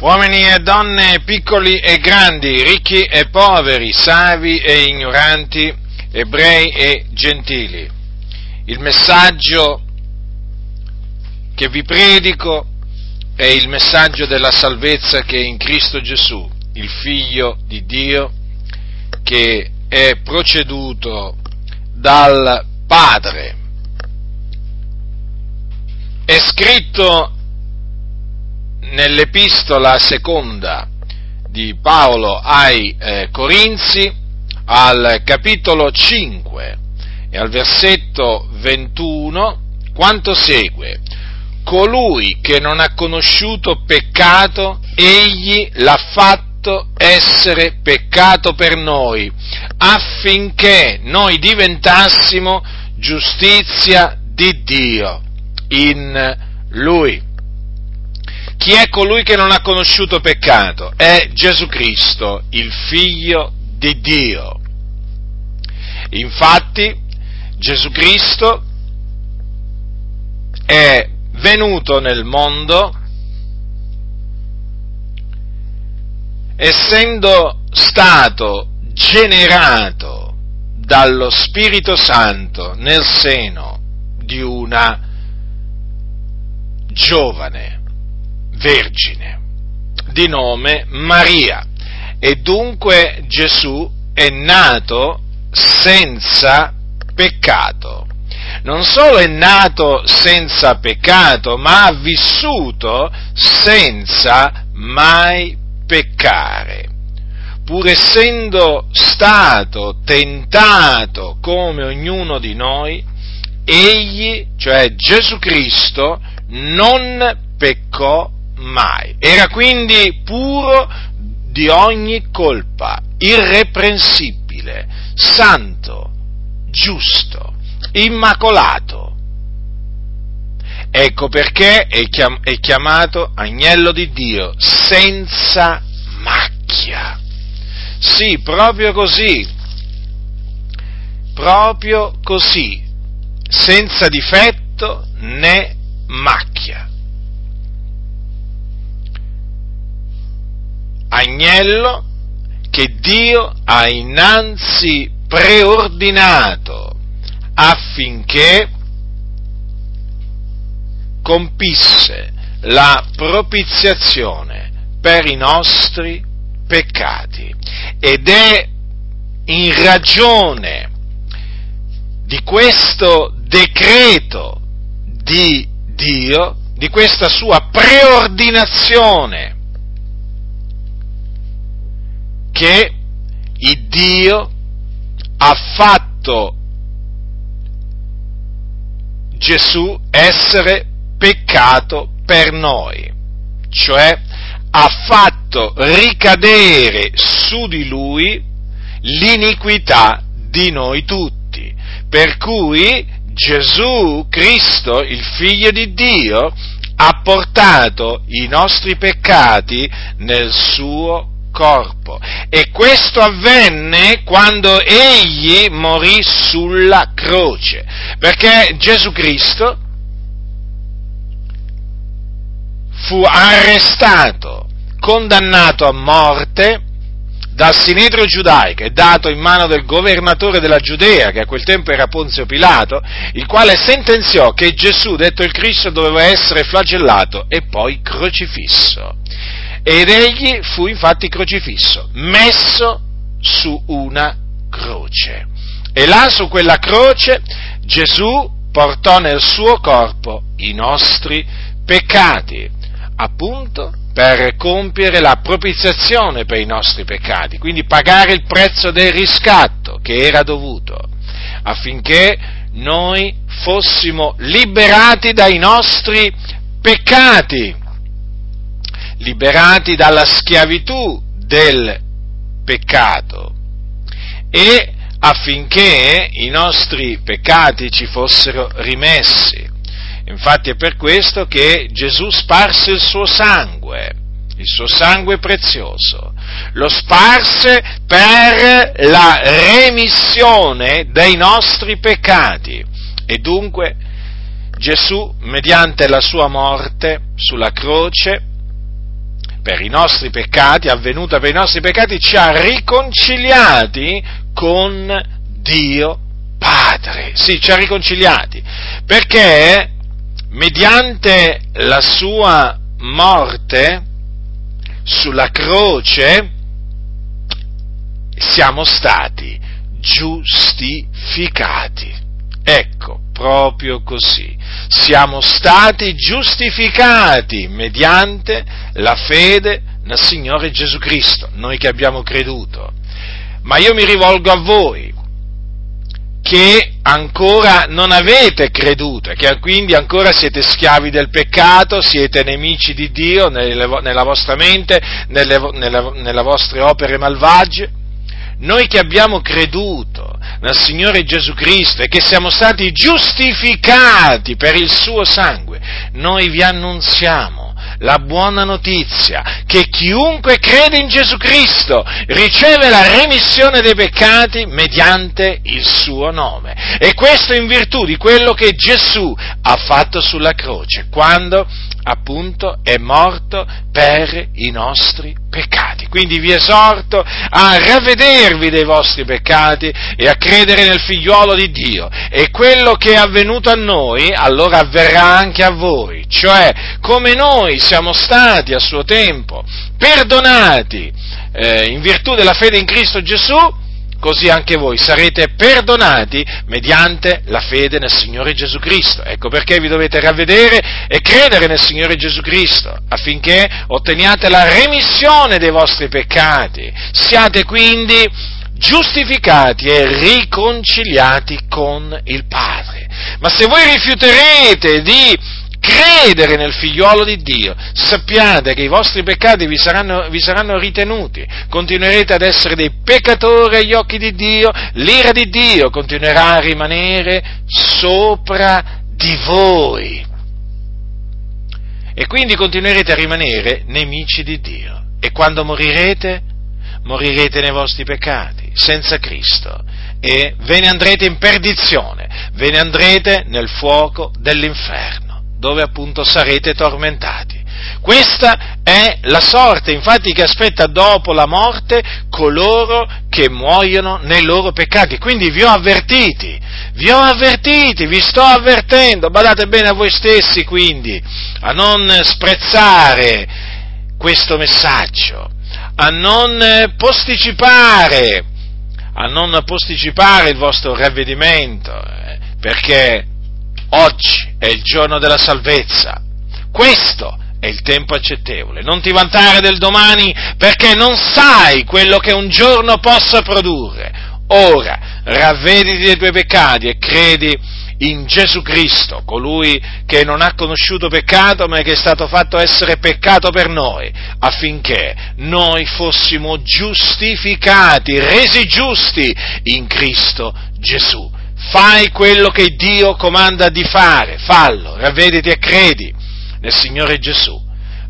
uomini e donne, piccoli e grandi, ricchi e poveri, savi e ignoranti, ebrei e gentili. Il messaggio che vi predico è il messaggio della salvezza che è in Cristo Gesù, il Figlio di Dio, che è proceduto dal Padre. È scritto nell'epistola seconda di Paolo ai eh, Corinzi, al capitolo 5 e al versetto 21, quanto segue. Colui che non ha conosciuto peccato, egli l'ha fatto essere peccato per noi, affinché noi diventassimo giustizia di Dio in Lui. Chi è colui che non ha conosciuto peccato? È Gesù Cristo, il figlio di Dio. Infatti, Gesù Cristo è venuto nel mondo essendo stato generato dallo Spirito Santo nel seno di una giovane vergine di nome Maria e dunque Gesù è nato senza peccato. Non solo è nato senza peccato, ma ha vissuto senza mai peccare. Pur essendo stato tentato come ognuno di noi, egli, cioè Gesù Cristo, non peccò mai. Era quindi puro di ogni colpa, irreprensibile, santo, giusto, immacolato. Ecco perché è chiamato agnello di Dio, senza macchia. Sì, proprio così, proprio così, senza difetto né macchia. Agnello che Dio ha innanzi preordinato affinché compisse la propiziazione per i nostri peccati. Ed è in ragione di questo decreto di Dio, di questa sua preordinazione che il Dio ha fatto Gesù essere peccato per noi, cioè ha fatto ricadere su di lui l'iniquità di noi tutti, per cui Gesù Cristo, il figlio di Dio, ha portato i nostri peccati nel suo corpo. E questo avvenne quando egli morì sulla croce, perché Gesù Cristo fu arrestato, condannato a morte dal sinedrio giudaico e dato in mano del governatore della Giudea, che a quel tempo era Ponzio Pilato, il quale sentenziò che Gesù, detto il Cristo, doveva essere flagellato e poi crocifisso ed egli fu infatti crocifisso, messo su una croce. E là su quella croce Gesù portò nel suo corpo i nostri peccati, appunto per compiere la propiziazione per i nostri peccati, quindi pagare il prezzo del riscatto che era dovuto, affinché noi fossimo liberati dai nostri peccati liberati dalla schiavitù del peccato. E affinché i nostri peccati ci fossero rimessi. Infatti è per questo che Gesù sparse il suo sangue, il suo sangue prezioso, lo sparse per la remissione dei nostri peccati. E dunque Gesù, mediante la sua morte sulla croce, per i nostri peccati, avvenuta per i nostri peccati, ci ha riconciliati con Dio Padre. Sì, ci ha riconciliati, perché mediante la sua morte sulla croce siamo stati giustificati. Ecco, proprio così. Siamo stati giustificati mediante la fede nel Signore Gesù Cristo, noi che abbiamo creduto. Ma io mi rivolgo a voi, che ancora non avete creduto che quindi ancora siete schiavi del peccato, siete nemici di Dio nella vostra mente, nelle, nelle, nelle vostre opere malvagie. Noi che abbiamo creduto nel Signore Gesù Cristo e che siamo stati giustificati per il suo sangue, noi vi annunziamo la buona notizia che chiunque crede in Gesù Cristo riceve la remissione dei peccati mediante il suo nome. E questo in virtù di quello che Gesù ha fatto sulla croce, quando appunto è morto per i nostri peccati. Quindi vi esorto a ravvedervi dei vostri peccati e a credere nel figliuolo di Dio e quello che è avvenuto a noi allora avverrà anche a voi, cioè come noi siamo stati a suo tempo perdonati eh, in virtù della fede in Cristo Gesù, così anche voi sarete perdonati mediante la fede nel Signore Gesù Cristo. Ecco perché vi dovete ravvedere e credere nel Signore Gesù Cristo, affinché otteniate la remissione dei vostri peccati. Siate quindi giustificati e riconciliati con il Padre. Ma se voi rifiuterete di credere nel figliuolo di Dio, sappiate che i vostri peccati vi saranno, vi saranno, ritenuti, continuerete ad essere dei peccatori agli occhi di Dio, l'ira di Dio continuerà a rimanere sopra di voi. E quindi continuerete a rimanere nemici di Dio. E quando morirete, morirete nei vostri peccati, senza Cristo, e ve ne andrete in perdizione, ve ne andrete nel fuoco dell'inferno dove appunto sarete tormentati. Questa è la sorte, infatti, che aspetta dopo la morte coloro che muoiono nei loro peccati. Quindi vi ho avvertiti, vi ho avvertiti, vi sto avvertendo, badate bene a voi stessi quindi, a non sprezzare questo messaggio, a non posticipare, a non posticipare il vostro ravvedimento, eh, perché Oggi è il giorno della salvezza. Questo è il tempo accettevole. Non ti vantare del domani perché non sai quello che un giorno possa produrre. Ora, ravvediti dei tuoi peccati e credi in Gesù Cristo, colui che non ha conosciuto peccato ma che è stato fatto essere peccato per noi, affinché noi fossimo giustificati, resi giusti in Cristo Gesù fai quello che Dio comanda di fare, fallo, ravvediti e credi nel Signore Gesù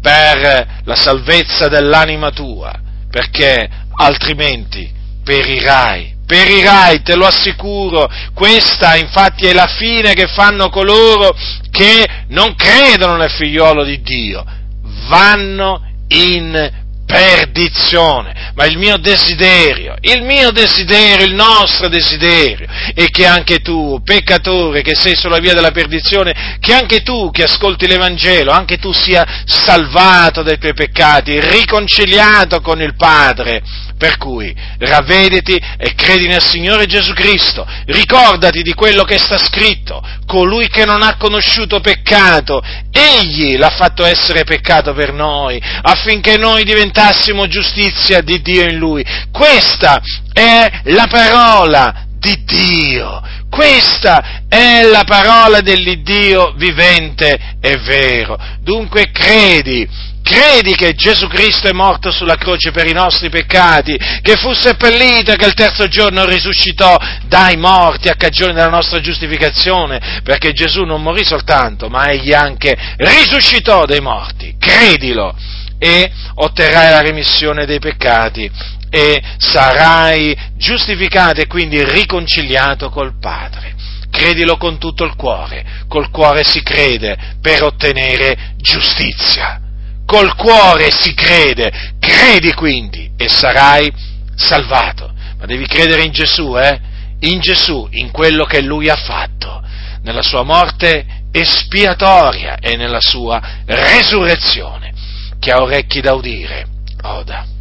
per la salvezza dell'anima tua, perché altrimenti perirai, perirai, te lo assicuro, questa infatti è la fine che fanno coloro che non credono nel figliolo di Dio, vanno in perdizione, ma il mio desiderio, il mio desiderio, il nostro desiderio è che anche tu, peccatore che sei sulla via della perdizione, che anche tu che ascolti l'Evangelo, anche tu sia salvato dai tuoi peccati, riconciliato con il Padre, per cui ravvediti e credi nel Signore Gesù Cristo, ricordati di quello che sta scritto, colui che non ha conosciuto peccato, egli l'ha fatto essere peccato per noi, affinché noi diventassimo giustizia di Dio in lui. Questa è la parola di Dio. Questa è la parola dell'Iddio vivente e vero. Dunque credi Credi che Gesù Cristo è morto sulla croce per i nostri peccati, che fu seppellito e che il terzo giorno risuscitò dai morti a cagione della nostra giustificazione, perché Gesù non morì soltanto, ma egli anche risuscitò dai morti. Credilo e otterrai la remissione dei peccati e sarai giustificato e quindi riconciliato col Padre. Credilo con tutto il cuore, col cuore si crede per ottenere giustizia col cuore si crede, credi quindi e sarai salvato. Ma devi credere in Gesù, eh? In Gesù, in quello che Lui ha fatto, nella sua morte espiatoria e nella sua resurrezione. Chi ha orecchi da udire, oda.